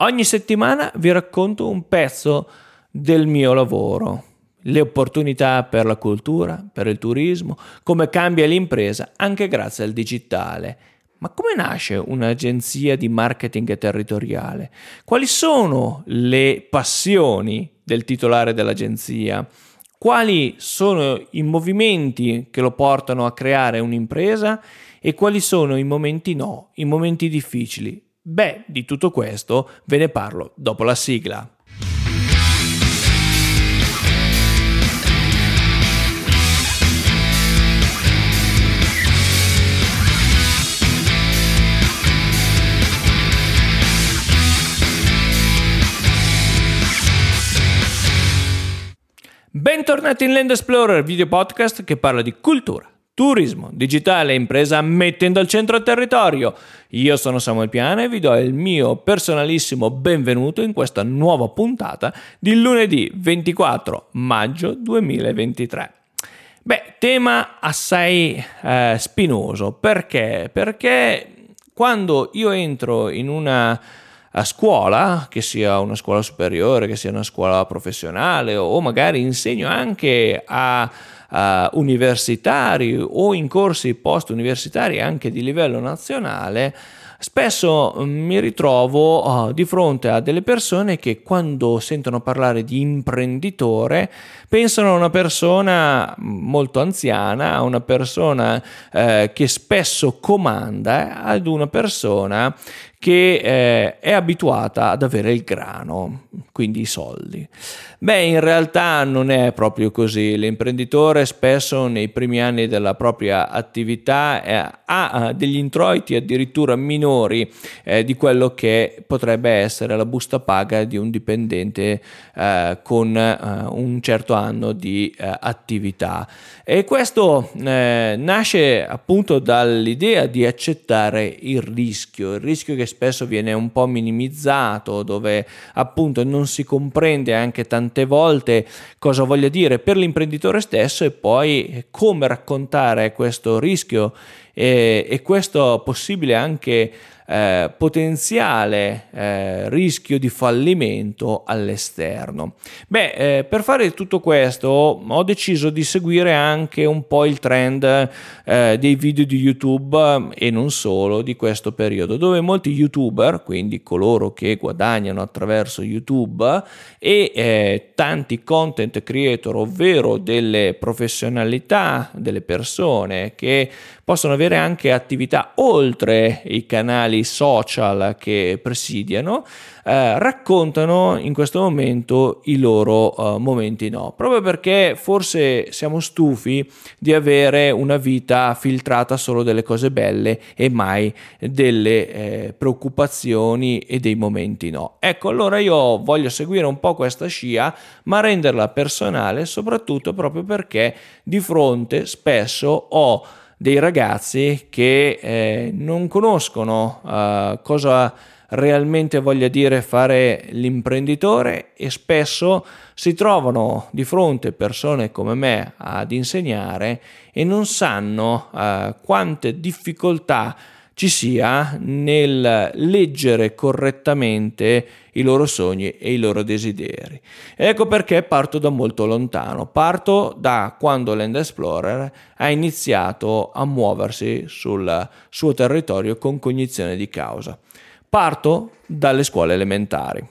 Ogni settimana vi racconto un pezzo del mio lavoro, le opportunità per la cultura, per il turismo, come cambia l'impresa anche grazie al digitale. Ma come nasce un'agenzia di marketing territoriale? Quali sono le passioni del titolare dell'agenzia? Quali sono i movimenti che lo portano a creare un'impresa e quali sono i momenti no, i momenti difficili? Beh, di tutto questo ve ne parlo dopo la sigla. Bentornati in Land Explorer, video podcast che parla di cultura, turismo, digitale e impresa mettendo al centro il territorio. Io sono Samuel Piana e vi do il mio personalissimo benvenuto in questa nuova puntata di lunedì 24 maggio 2023. Beh, tema assai eh, spinoso, perché? Perché quando io entro in una a scuola, che sia una scuola superiore, che sia una scuola professionale o magari insegno anche a, a universitari o in corsi post universitari anche di livello nazionale, Spesso mm, mi ritrovo oh, di fronte a delle persone che quando sentono parlare di imprenditore pensano a una persona molto anziana, a una persona eh, che spesso comanda, ad una persona che eh, è abituata ad avere il grano, quindi i soldi. Beh, in realtà non è proprio così. L'imprenditore spesso nei primi anni della propria attività eh, ha degli introiti addirittura minori eh, di quello che potrebbe essere la busta paga di un dipendente eh, con eh, un certo anno di eh, attività. E questo nasce appunto dall'idea di accettare il rischio, il rischio che spesso viene un po' minimizzato, dove appunto non si comprende anche tante volte cosa voglia dire per l'imprenditore stesso e poi come raccontare questo rischio. E, e questo possibile anche eh, potenziale eh, rischio di fallimento all'esterno. Beh, eh, per fare tutto questo ho deciso di seguire anche un po' il trend eh, dei video di YouTube e non solo di questo periodo, dove molti YouTuber, quindi coloro che guadagnano attraverso YouTube e eh, tanti content creator, ovvero delle professionalità delle persone che possono avere anche attività oltre i canali social che presidiano, eh, raccontano in questo momento i loro uh, momenti no, proprio perché forse siamo stufi di avere una vita filtrata solo delle cose belle e mai delle eh, preoccupazioni e dei momenti no. Ecco, allora io voglio seguire un po' questa scia, ma renderla personale, soprattutto proprio perché di fronte spesso ho dei ragazzi che eh, non conoscono uh, cosa realmente voglia dire fare l'imprenditore e spesso si trovano di fronte persone come me ad insegnare e non sanno uh, quante difficoltà ci sia nel leggere correttamente i loro sogni e i loro desideri. Ecco perché parto da molto lontano, parto da quando Land Explorer ha iniziato a muoversi sul suo territorio con cognizione di causa. Parto dalle scuole elementari.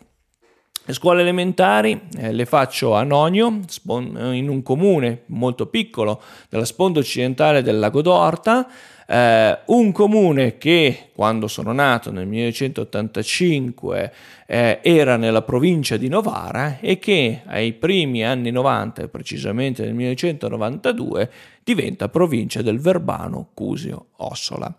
Le scuole elementari eh, le faccio a Nonio, in un comune molto piccolo della sponda occidentale del lago d'Orta, eh, un comune che quando sono nato nel 1985 eh, era nella provincia di Novara e che ai primi anni 90, precisamente nel 1992, diventa provincia del Verbano Cusio Ossola.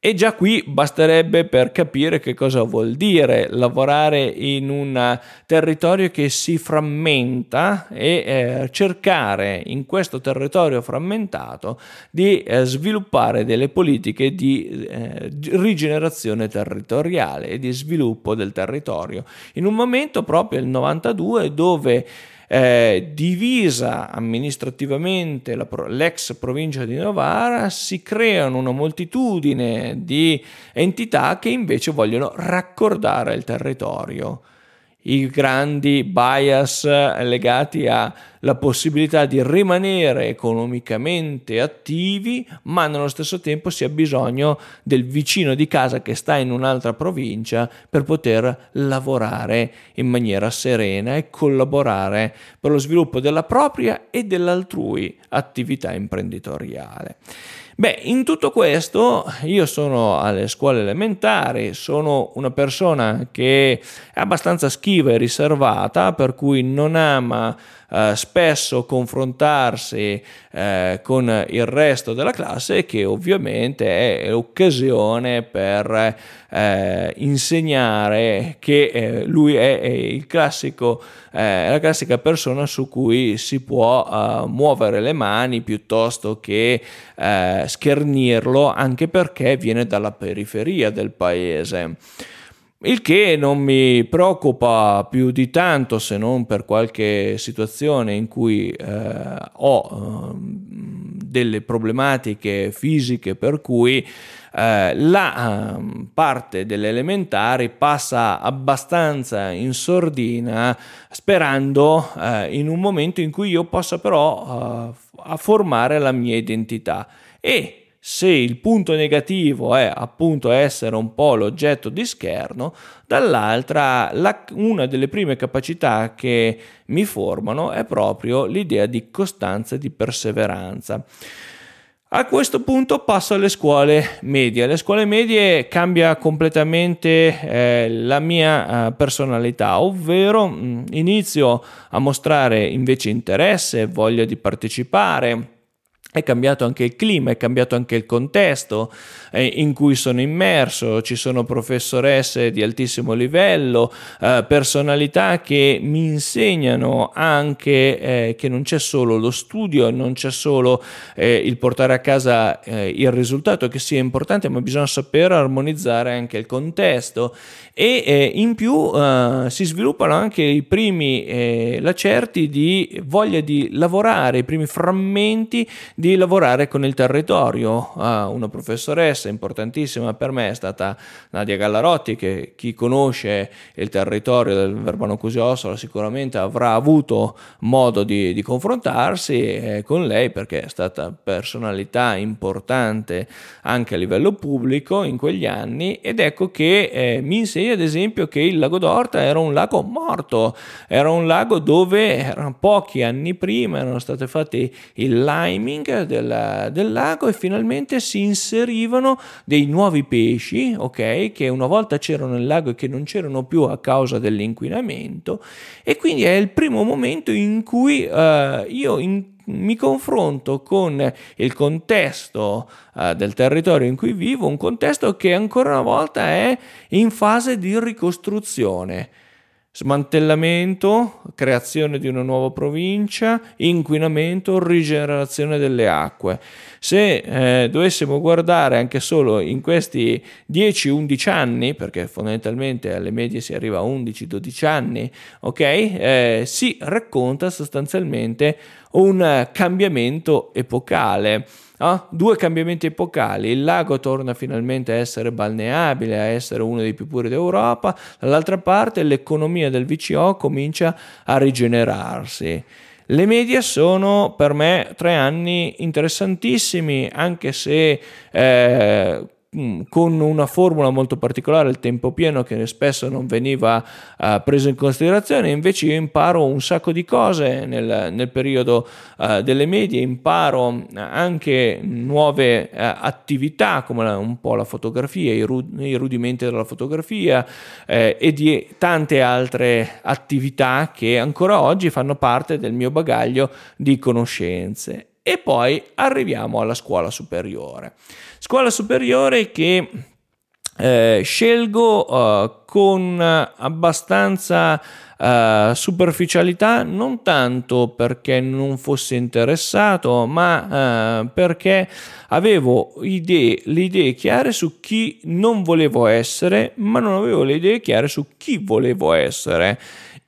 E già qui basterebbe per capire che cosa vuol dire lavorare in un territorio che si frammenta e eh, cercare in questo territorio frammentato di eh, sviluppare delle politiche di eh, rigenerazione territoriale e di sviluppo del territorio. In un momento proprio il 92 dove eh, divisa amministrativamente la, l'ex provincia di Novara, si creano una moltitudine di entità che invece vogliono raccordare il territorio i grandi bias legati alla possibilità di rimanere economicamente attivi, ma nello stesso tempo si ha bisogno del vicino di casa che sta in un'altra provincia per poter lavorare in maniera serena e collaborare per lo sviluppo della propria e dell'altrui attività imprenditoriale. Beh, in tutto questo io sono alle scuole elementari, sono una persona che è abbastanza schiva e riservata, per cui non ama eh, spesso confrontarsi eh, con il resto della classe che ovviamente è l'occasione per eh, insegnare che eh, lui è, è classico, eh, la classica persona su cui si può muovere le mani piuttosto che schernirlo anche perché viene dalla periferia del paese il che non mi preoccupa più di tanto se non per qualche situazione in cui eh, ho eh, delle problematiche fisiche per cui eh, la eh, parte delle elementari passa abbastanza in sordina sperando eh, in un momento in cui io possa però eh, formare la mia identità. E se il punto negativo è appunto essere un po' l'oggetto di scherno, dall'altra la, una delle prime capacità che mi formano è proprio l'idea di costanza e di perseveranza. A questo punto passo alle scuole medie. Alle scuole medie cambia completamente eh, la mia eh, personalità, ovvero mh, mm, inizio a mostrare invece interesse, voglia di partecipare è cambiato anche il clima, è cambiato anche il contesto eh, in cui sono immerso, ci sono professoresse di altissimo livello, eh, personalità che mi insegnano anche eh, che non c'è solo lo studio, non c'è solo il portare a casa il risultato che sia importante, ma bisogna sapere armonizzare anche il contesto. E in più si sviluppano anche i primi lacerti di voglia di lavorare, i primi frammenti di lavorare con il territorio. Ah, una professoressa importantissima per me è stata Nadia Gallarotti, che chi conosce il territorio del Verbano Cusio sicuramente avrà avuto modo di, di confrontarsi eh, con lei perché è stata personalità importante anche a livello pubblico in quegli anni ed ecco che eh, mi insegna ad esempio che il lago d'Orta era un lago morto, era un lago dove pochi anni prima erano state fatte il liming del, del, lago e finalmente si inserivano dei nuovi pesci, ok, che una volta c'erano nel lago e che non c'erano più a causa dell'inquinamento. E quindi è il primo momento in cui uh, io in, mi confronto con il contesto uh, del territorio in cui vivo, un contesto che ancora una volta è in fase di ricostruzione smantellamento, creazione di una nuova provincia, inquinamento, rigenerazione delle acque. Se eh, dovessimo guardare anche solo in questi 10-11 anni, perché fondamentalmente alle medie si arriva a 11-12 anni, ok, eh, si racconta sostanzialmente un cambiamento epocale. Ah, due cambiamenti epocali, il lago torna finalmente a essere balneabile, a essere uno dei più puri d'Europa, dall'altra parte l'economia del VCO comincia a rigenerarsi. Le medie sono per me tre anni interessantissimi, anche se eh, con una formula molto particolare, il tempo pieno, che spesso non veniva uh, preso in considerazione. Invece io imparo un sacco di cose nel, nel periodo uh, delle medie, imparo anche nuove uh, attività come la, un po' la fotografia, i, ru- i rudimenti della fotografia eh, e di tante altre attività che ancora oggi fanno parte del mio bagaglio di conoscenze e poi arriviamo alla scuola superiore. Scuola superiore che eh, scelgo uh, con abbastanza uh, superficialità, non tanto perché non fossi interessato, ma uh, perché avevo idee, le idee chiare su chi non volevo essere, ma non avevo le idee chiare su chi volevo essere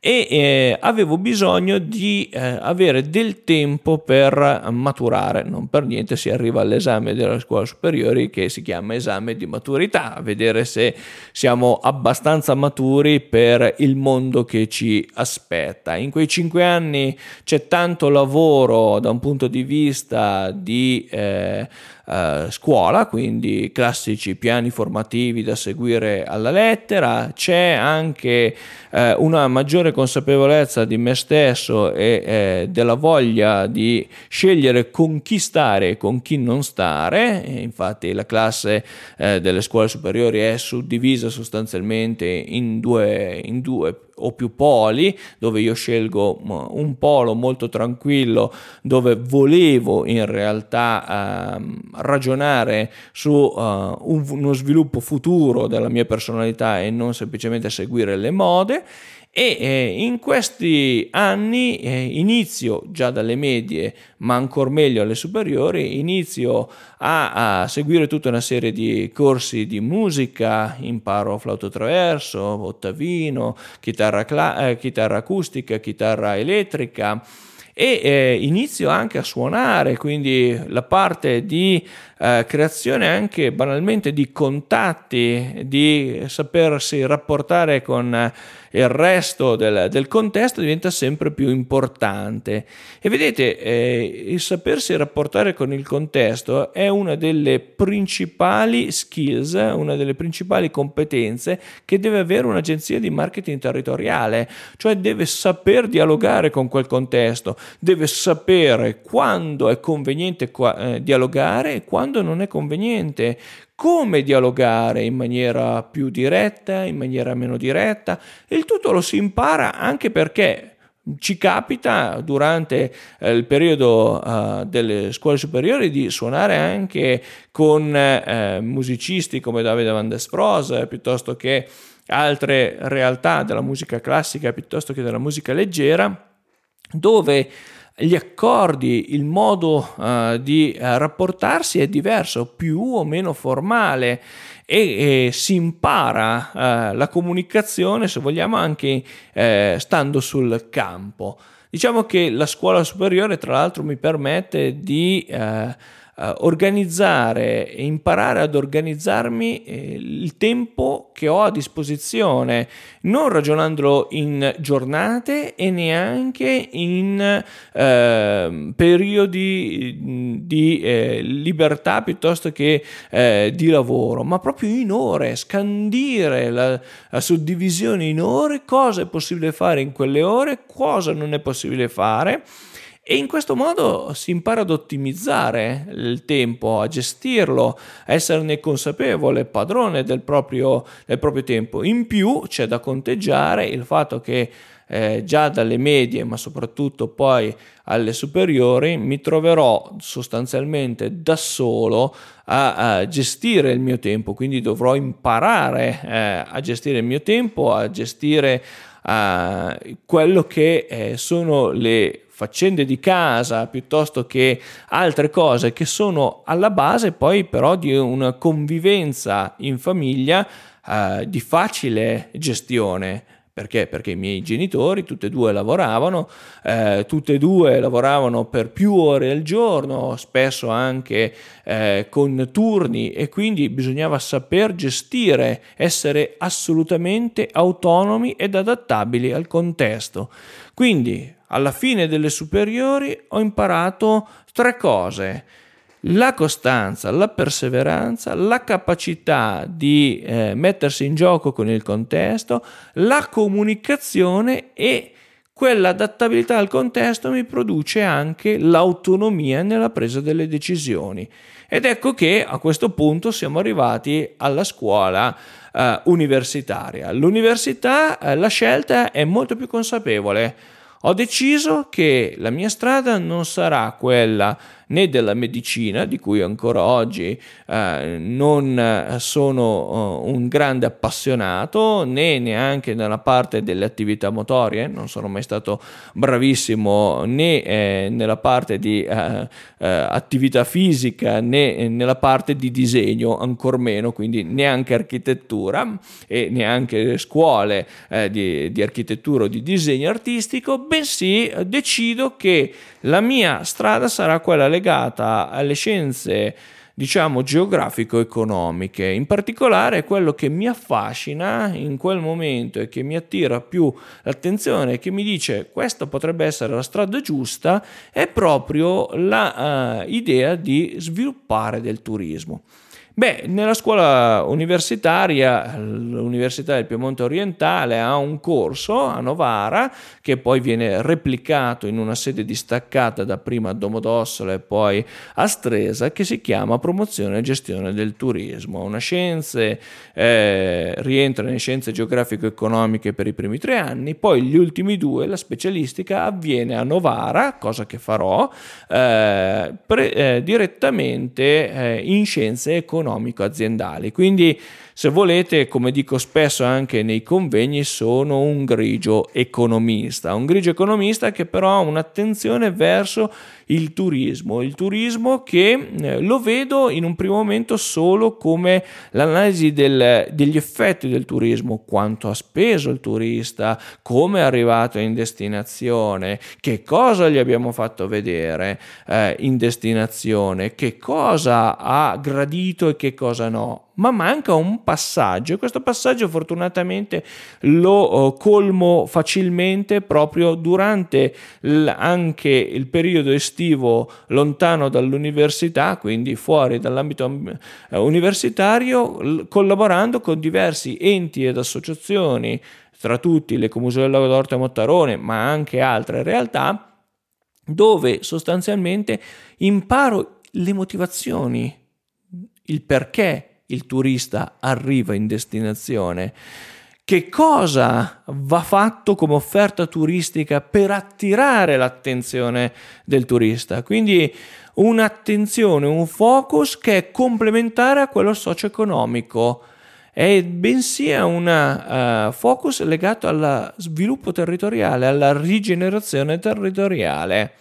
e eh, avevo bisogno di eh, avere del tempo per maturare, non per niente si arriva all'esame della scuola superiore che si chiama esame di maturità, vedere se siamo abbastanza maturi per il mondo che ci aspetta. In quei cinque anni c'è tanto lavoro da un punto di vista di eh, eh, scuola, quindi classici piani formativi da seguire alla lettera, c'è anche eh, una maggiore consapevolezza di me stesso e eh, della voglia di scegliere con chi stare e con chi non stare, e infatti la classe eh, delle scuole superiori è suddivisa sostanzialmente in due, in due o più poli, dove io scelgo un polo molto tranquillo, dove volevo in realtà uh, ragionare su un, uno sviluppo futuro della mia personalità e non semplicemente seguire le mode e eh, in questi anni eh, inizio già dalle medie ma ancora meglio alle superiori inizio a, a, seguire tutta una serie di corsi di musica. Imparo flauto traverso ottavino chitarra, cla- eh, chitarra acustica chitarra elettrica. E eh, inizio anche a suonare, quindi la parte di eh, creazione anche banalmente di contatti, di sapersi rapportare con eh, il resto del, del, contesto diventa sempre più importante. E vedete, eh, il sapersi rapportare con il contesto è una delle principali skills, una delle principali competenze che deve avere un'agenzia di marketing territoriale, cioè deve saper dialogare con quel contesto, deve sapere quando è conveniente qua, eh, dialogare e quando quando non è conveniente, come dialogare in maniera più diretta, in maniera meno diretta. Il tutto lo si impara anche perché ci capita durante eh, il periodo uh, delle scuole superiori di suonare anche con eh, musicisti come Davide Van der Spross piuttosto che altre realtà della musica classica piuttosto che della musica leggera dove gli accordi, il modo uh, di uh, rapportarsi è diverso, più o meno formale e, e si impara uh, la comunicazione, se vogliamo, anche stando sul campo. Diciamo che la scuola superiore, tra l'altro, mi permette di uh, organizzare e imparare ad organizzarmi eh, il tempo che ho a disposizione, non ragionandolo in giornate e neanche in eh, periodi di eh, libertà piuttosto che eh, di lavoro, ma proprio in ore, scandire la, la suddivisione in ore, cosa è possibile fare in quelle ore, cosa non è possibile fare e in questo modo si impara ad ottimizzare il tempo, a gestirlo, a esserne consapevole, padrone del proprio, del proprio tempo. In più c'è da conteggiare il fatto che eh, già dalle medie, ma soprattutto poi alle superiori, mi troverò sostanzialmente da solo a, a gestire il mio tempo, quindi dovrò imparare eh, a gestire il mio tempo, a gestire eh, quello che eh, sono le faccende di casa piuttosto che altre cose che sono alla base poi però di una convivenza in famiglia eh, di facile gestione. Perché? Perché i miei genitori, tutti e due lavoravano, eh, tutte e due lavoravano per più ore al giorno, spesso anche eh, con turni e quindi bisognava saper gestire, essere assolutamente autonomi ed adattabili al contesto. Quindi alla fine delle superiori ho imparato tre cose. La costanza, la perseveranza, la capacità di eh, mettersi in gioco con il contesto, la comunicazione e quell'adattabilità al contesto mi produce anche l'autonomia nella presa delle decisioni. Ed ecco che a questo punto siamo arrivati alla scuola eh, universitaria. L'università, eh, la scelta è molto più consapevole ho deciso che la mia strada non sarà quella né della medicina, di cui ancora oggi eh, non sono uh, un grande appassionato, né neanche nella parte delle attività motorie, non sono mai stato bravissimo né eh, nella parte di eh, eh, attività fisica né nella parte di disegno, ancor meno, quindi neanche architettura e neanche scuole eh, di, di architettura o di disegno artistico, bensì decido che la mia strada sarà quella legata alle scienze diciamo geografico-economiche. In particolare quello che mi affascina in quel momento e che mi attira più l'attenzione che mi dice questa potrebbe essere la strada giusta è proprio l'idea uh, di sviluppare del turismo. Beh, nella scuola universitaria, l'Università del Piemonte Orientale ha un corso a Novara che poi viene replicato in una sede distaccata da prima a Domodossola e poi a Stresa che si chiama Promozione e Gestione del Turismo. Una scienze, eh, rientra nelle scienze geografico-economiche per i primi tre anni, poi gli ultimi due, la specialistica, avviene a Novara, cosa che farò, eh, pre, eh, direttamente eh, in scienze economiche economico-aziendali. Quindi, se volete, come dico spesso anche nei convegni, sono un grigio economista, un grigio economista che però ha un'attenzione verso il turismo, il turismo che eh, lo vedo in un primo momento solo come l'analisi del, degli effetti del turismo, quanto ha speso il turista, come è arrivato in destinazione, che cosa gli abbiamo fatto vedere eh, in destinazione, che cosa ha gradito e che cosa no ma manca un passaggio e questo passaggio fortunatamente lo uh, colmo facilmente proprio durante anche il periodo estivo lontano dall'università, quindi fuori dall'ambito uh, universitario, l- collaborando con diversi enti ed associazioni, tra tutti l'Ecomuseo del Lago d'Orto e Mottarone, ma anche altre realtà, dove sostanzialmente imparo le motivazioni, il perché il turista arriva in destinazione. Che cosa va fatto come offerta turistica per attirare l'attenzione del turista? Quindi un'attenzione, un focus che è complementare a quello socio-economico è bensì un uh, focus legato al sviluppo territoriale, alla rigenerazione territoriale.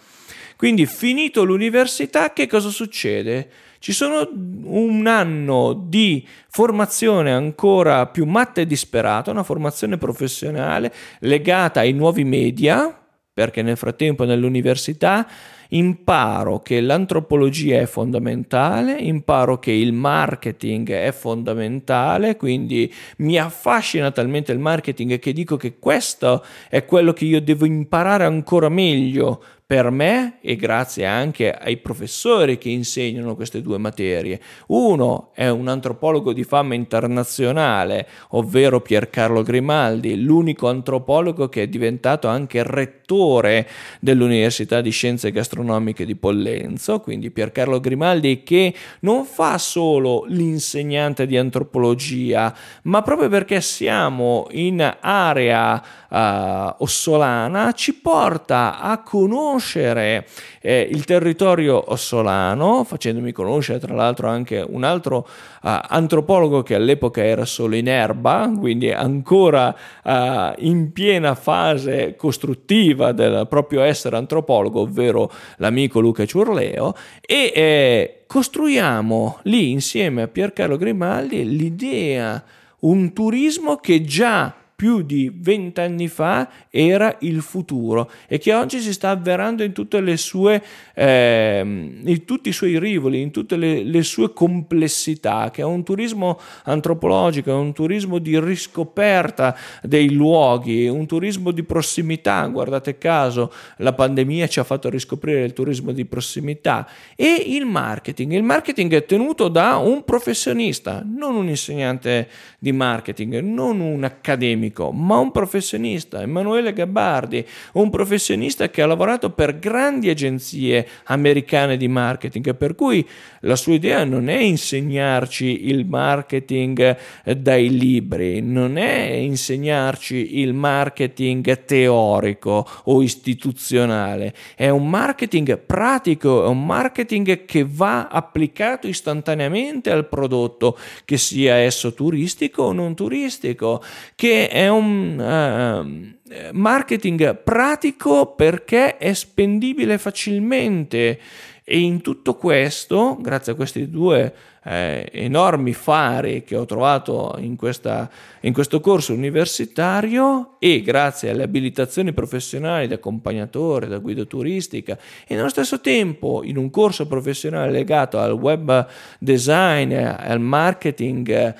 Quindi finito l'università, che cosa succede? Ci sono un anno di formazione ancora più matta e disperata, una formazione professionale legata ai nuovi media, perché nel frattempo nell'università imparo che l'antropologia è fondamentale, imparo che il marketing è fondamentale, quindi mi affascina talmente il marketing che dico che questo è quello che io devo imparare ancora meglio per me e grazie anche ai professori che insegnano queste due materie. Uno è un antropologo di fama internazionale, ovvero Piercarlo Grimaldi, l'unico antropologo che è diventato anche rettore dell'Università di Scienze Gastronomiche di Pollenzo, quindi Piercarlo Grimaldi che non fa solo l'insegnante di antropologia, ma proprio perché siamo in area uh, ossolana ci porta a conoscere conoscere eh, il territorio ossolano, facendomi conoscere tra l'altro anche un altro uh, antropologo che all'epoca era solo in erba, quindi ancora uh, in piena fase costruttiva del proprio essere antropologo, ovvero l'amico Luca Ciurleo, e eh, costruiamo lì insieme a Piercarlo Grimaldi l'idea, un turismo che già più di vent'anni fa era il futuro e che oggi si sta avverando in, tutte le sue, eh, in tutti i suoi rivoli, in tutte le, le, sue complessità, che è un turismo antropologico, è un turismo di riscoperta dei luoghi, un turismo di prossimità, guardate caso, la pandemia ci ha fatto riscoprire il turismo di prossimità e il marketing. Il marketing è tenuto da un professionista, non un insegnante di marketing, non un accademico ma un professionista, Emanuele Gabbardi, un professionista che ha lavorato per grandi agenzie americane di marketing, per cui la sua idea non è insegnarci il marketing dai libri, non è insegnarci il marketing teorico o istituzionale, è un marketing pratico, è un marketing che va applicato istantaneamente al prodotto, che sia esso turistico o non turistico, che è un uh, marketing pratico perché è spendibile facilmente. E in tutto questo, grazie a questi due eh, enormi fari che ho trovato in, questa, in questo corso universitario e grazie alle abilitazioni professionali da accompagnatore, da guida turistica e nello stesso tempo in un corso professionale legato al web design al marketing eh,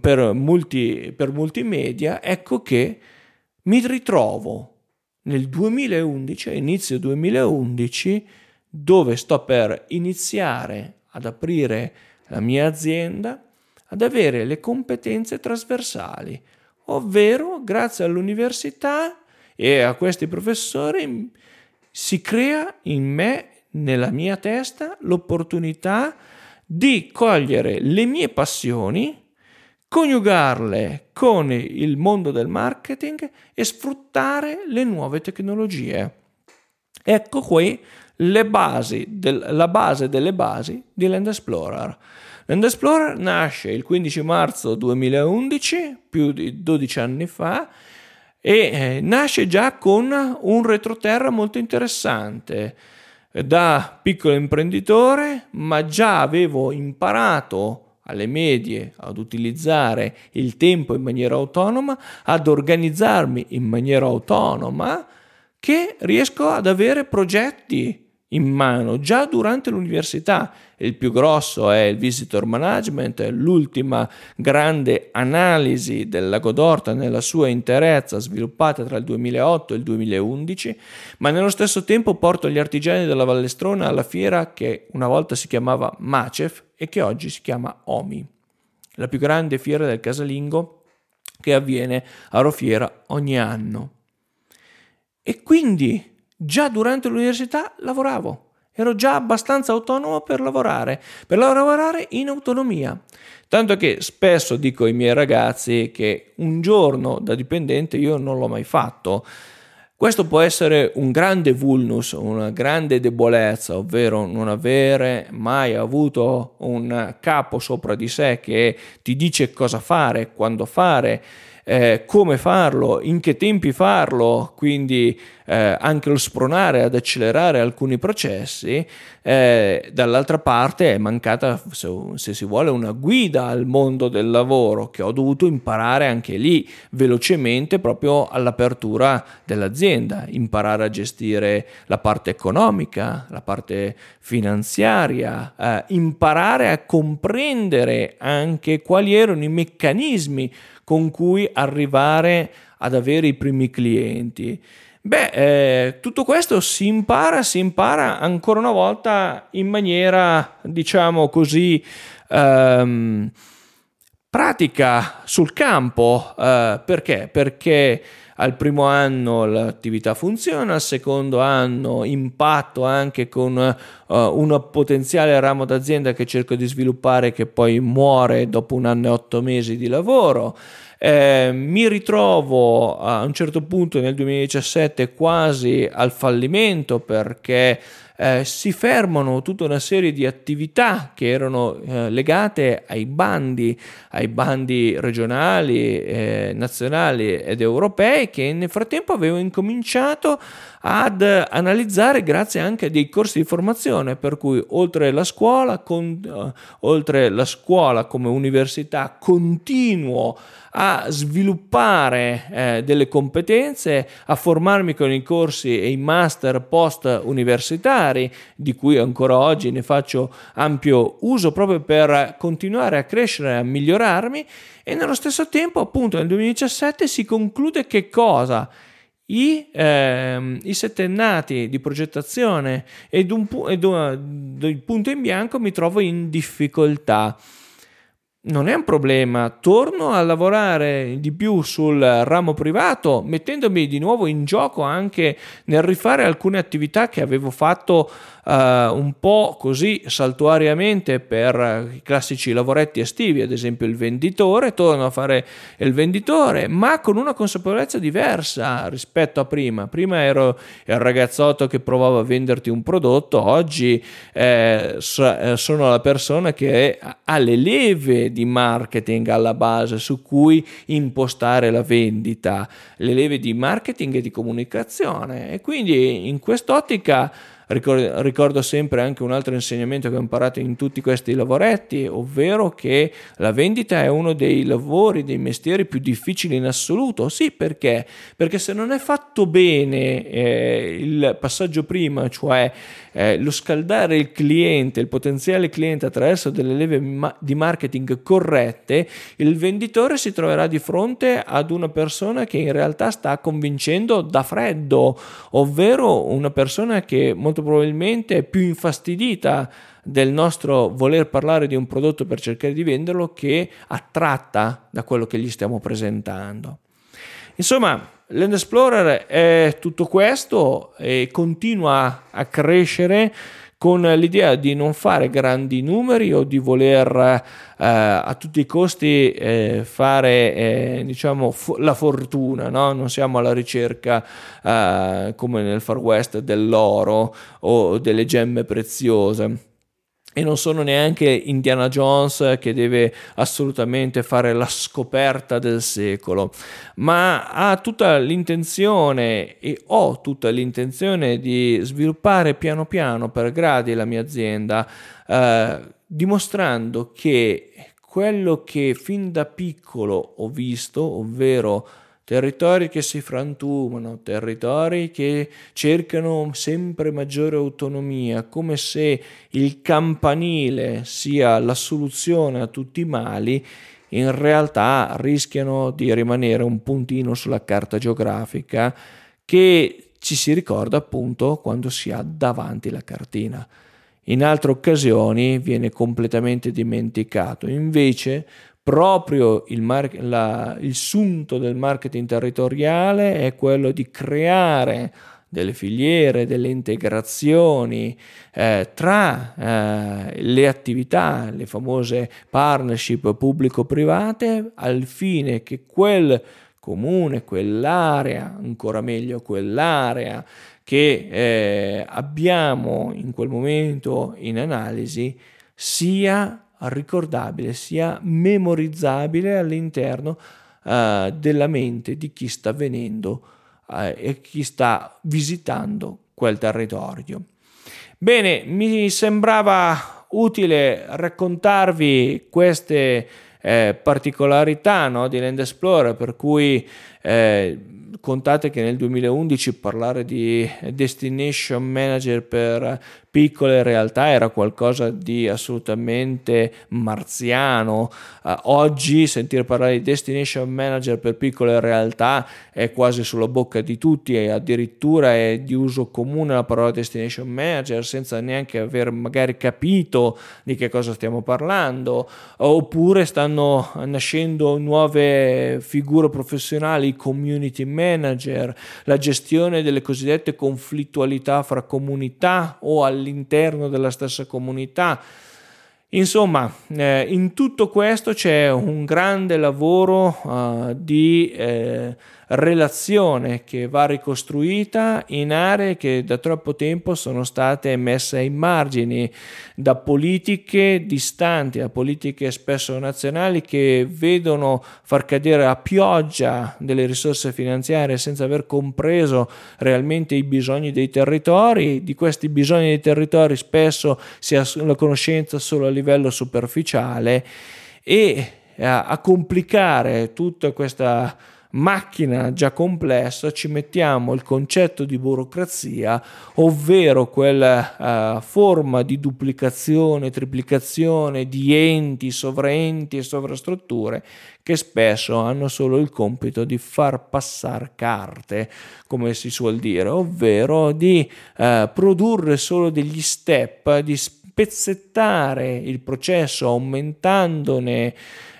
per, multi, per multimedia, ecco che mi ritrovo nel 2011, inizio 2011, dove sto per iniziare ad aprire la mia azienda, ad avere le competenze trasversali, ovvero grazie all'università e a questi professori si crea in me, nella mia testa, l'opportunità di cogliere le mie passioni, coniugarle con il mondo del marketing e sfruttare le nuove tecnologie. Ecco qui del, la base delle basi di Land Explorer. Land Explorer nasce il 15 marzo 2011, più di 12 anni fa, e eh, nasce già con un retroterra molto interessante. Da piccolo imprenditore, ma già avevo imparato alle medie ad utilizzare il tempo in maniera autonoma, ad organizzarmi in maniera autonoma, che riesco ad avere progetti in mano già durante l'università. Il più grosso è il Visitor Management, l'ultima grande analisi del lago d'Orta nella sua interezza sviluppata tra il 2008 e il 2011, ma nello stesso tempo porto gli artigiani della Vallestrona alla fiera che una volta si chiamava Macef e che oggi si chiama OMI, la più grande fiera del casalingo che avviene a Rofiera ogni anno. E quindi già durante l'università lavoravo. Ero già abbastanza autonomo per lavorare, per lavorare in autonomia. Tanto che spesso dico ai miei ragazzi che un giorno da dipendente io non l'ho mai fatto. Questo può essere un grande vulnus, una grande debolezza, ovvero non avere mai avuto un capo sopra di sé che ti dice cosa fare, quando fare eh, come farlo, in che tempi farlo, quindi eh, anche lo spronare ad accelerare alcuni processi, eh, dall'altra parte è mancata, se, se, si vuole, una guida al mondo del lavoro che ho dovuto imparare anche lì velocemente proprio all'apertura dell'azienda, imparare a gestire la parte economica, la parte finanziaria, eh, imparare a comprendere anche quali erano i meccanismi con cui arrivare ad avere i primi clienti. Beh, eh, tutto questo si impara, si impara ancora una volta in maniera, diciamo così, ehm, pratica sul campo. Eh, perché? Perché al primo anno l'attività funziona, al secondo anno impatto anche con uh, un potenziale ramo d'azienda che cerco di sviluppare che poi muore dopo un anno e otto mesi di lavoro. Eh, mi ritrovo a un certo punto nel 2017 quasi al fallimento perché eh, si fermano tutta una serie di attività che erano eh, legate ai bandi, ai bandi regionali, eh, nazionali ed europei che nel frattempo avevo incominciato ad analizzare grazie anche a dei corsi di formazione per cui oltre la scuola, con, uh, oltre la scuola come università continuo a sviluppare eh, delle competenze, a formarmi con i corsi e i master post universitari di cui ancora oggi ne faccio ampio uso proprio per continuare a crescere, a migliorarmi e nello stesso tempo appunto nel 2017 si conclude che cosa? I, ehm, i, settennati di progettazione ed un, punto in bianco mi trovo in difficoltà. non è un problema, torno a lavorare di più sul ramo privato, mettendomi di nuovo in gioco anche nel rifare alcune attività che avevo fatto un po' così saltuariamente per i classici lavoretti estivi, ad esempio il venditore, torno a fare il venditore, ma con una consapevolezza diversa rispetto a prima. Prima ero il ragazzotto che provava a venderti un prodotto, oggi eh, sono la persona che ha le leve di marketing alla base su cui impostare la vendita, le leve di marketing e di comunicazione e quindi in quest'ottica Ricordo, sempre anche un altro insegnamento che ho imparato in tutti questi lavoretti, ovvero che la vendita è uno dei lavori, dei mestieri più difficili in assoluto. Sì, perché? Perché se non è fatto bene eh, il passaggio prima, cioè eh, lo scaldare il cliente, il potenziale cliente attraverso delle leve ma- di marketing corrette, il venditore si troverà di fronte ad una persona che in realtà sta convincendo da freddo, ovvero una persona che molto probabilmente è più infastidita del nostro voler parlare di un prodotto per cercare di venderlo che attratta da quello che gli stiamo presentando. Insomma, Land Explorer è tutto questo e continua a crescere con l'idea di non fare grandi numeri o di voler eh, a tutti i costi eh, fare eh, diciamo fo- la fortuna, no? non siamo alla ricerca eh, come nel Far West dell'oro o delle gemme preziose e non sono neanche Indiana Jones che deve assolutamente fare la scoperta del secolo, ma ha tutta l'intenzione e ho tutta l'intenzione di sviluppare piano piano per gradi la mia azienda, eh, dimostrando che quello che fin da piccolo ho visto, ovvero territori che si frantumano, territori che cercano sempre maggiore autonomia, come se il campanile sia la soluzione a tutti i mali, in realtà rischiano di rimanere un puntino sulla carta geografica che ci si ricorda appunto quando si ha davanti la cartina. In altre occasioni viene completamente dimenticato. Invece proprio il, mar- la, il sunto del marketing territoriale è quello di creare delle filiere, delle integrazioni eh, tra eh, le attività, le famose partnership pubblico-private, al fine che quel comune, quell'area, ancora meglio quell'area che eh, abbiamo in quel momento in analisi, sia ricordabile, sia memorizzabile all'interno uh, della mente di chi sta venendo uh, e chi sta visitando quel territorio. Bene, mi sembrava utile raccontarvi queste eh, particolarità no, di Land Explorer, per cui eh, contate che nel 2011 parlare di destination manager per piccole realtà era qualcosa di assolutamente marziano. Uh, oggi sentire parlare di destination manager per piccole realtà è quasi sulla bocca di tutti e addirittura è di uso comune la parola destination manager senza neanche aver magari capito di che cosa stiamo parlando. Oppure stanno nascendo nuove figure professionali, community manager, la gestione delle cosiddette conflittualità fra comunità o all'interno all'interno della stessa comunità. Insomma, eh, in tutto questo c'è un grande lavoro uh, di eh, relazione che va ricostruita in aree che da troppo tempo sono state messe ai margini da politiche distanti, da politiche spesso nazionali che vedono far cadere a pioggia delle risorse finanziarie senza aver compreso realmente i bisogni dei territori. Di questi bisogni dei territori spesso si ha la conoscenza solo a livello superficiale e a, complicare tutta questa macchina già complessa ci mettiamo il concetto di burocrazia, ovvero quella uh, forma di duplicazione, triplicazione di enti, sovraenti e sovrastrutture che spesso hanno solo il compito di far passare carte, come si suol dire, ovvero di uh, produrre solo degli step, di spezzettare il processo aumentandone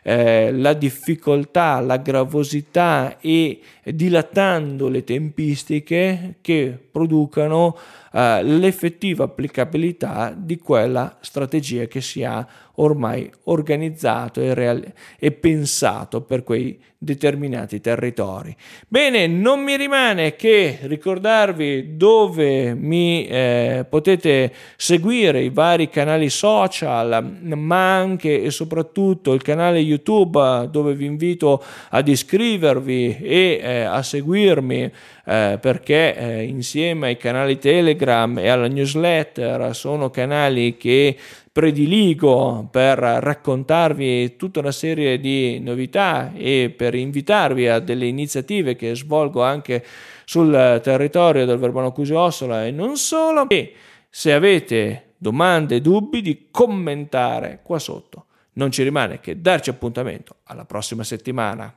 eh, la difficoltà, la gravosità e dilatando le tempistiche che producano eh, l'effettiva applicabilità di quella strategia che si ha ormai organizzato e, real- e pensato per quei determinati territori. Bene, non mi rimane che ricordarvi dove mi eh, potete seguire i vari canali social, ma anche e soprattutto il canale YouTube dove vi invito ad iscrivervi e eh, a seguirmi eh, perché eh, insieme ai canali Telegram e alla newsletter sono canali che prediligo per raccontarvi tutta una serie di novità e per invitarvi a delle iniziative che svolgo anche sul territorio del Verbano Cusio Ossola e non solo. E se avete domande dubbi di commentare qua sotto. Non ci rimane che darci appuntamento alla prossima settimana.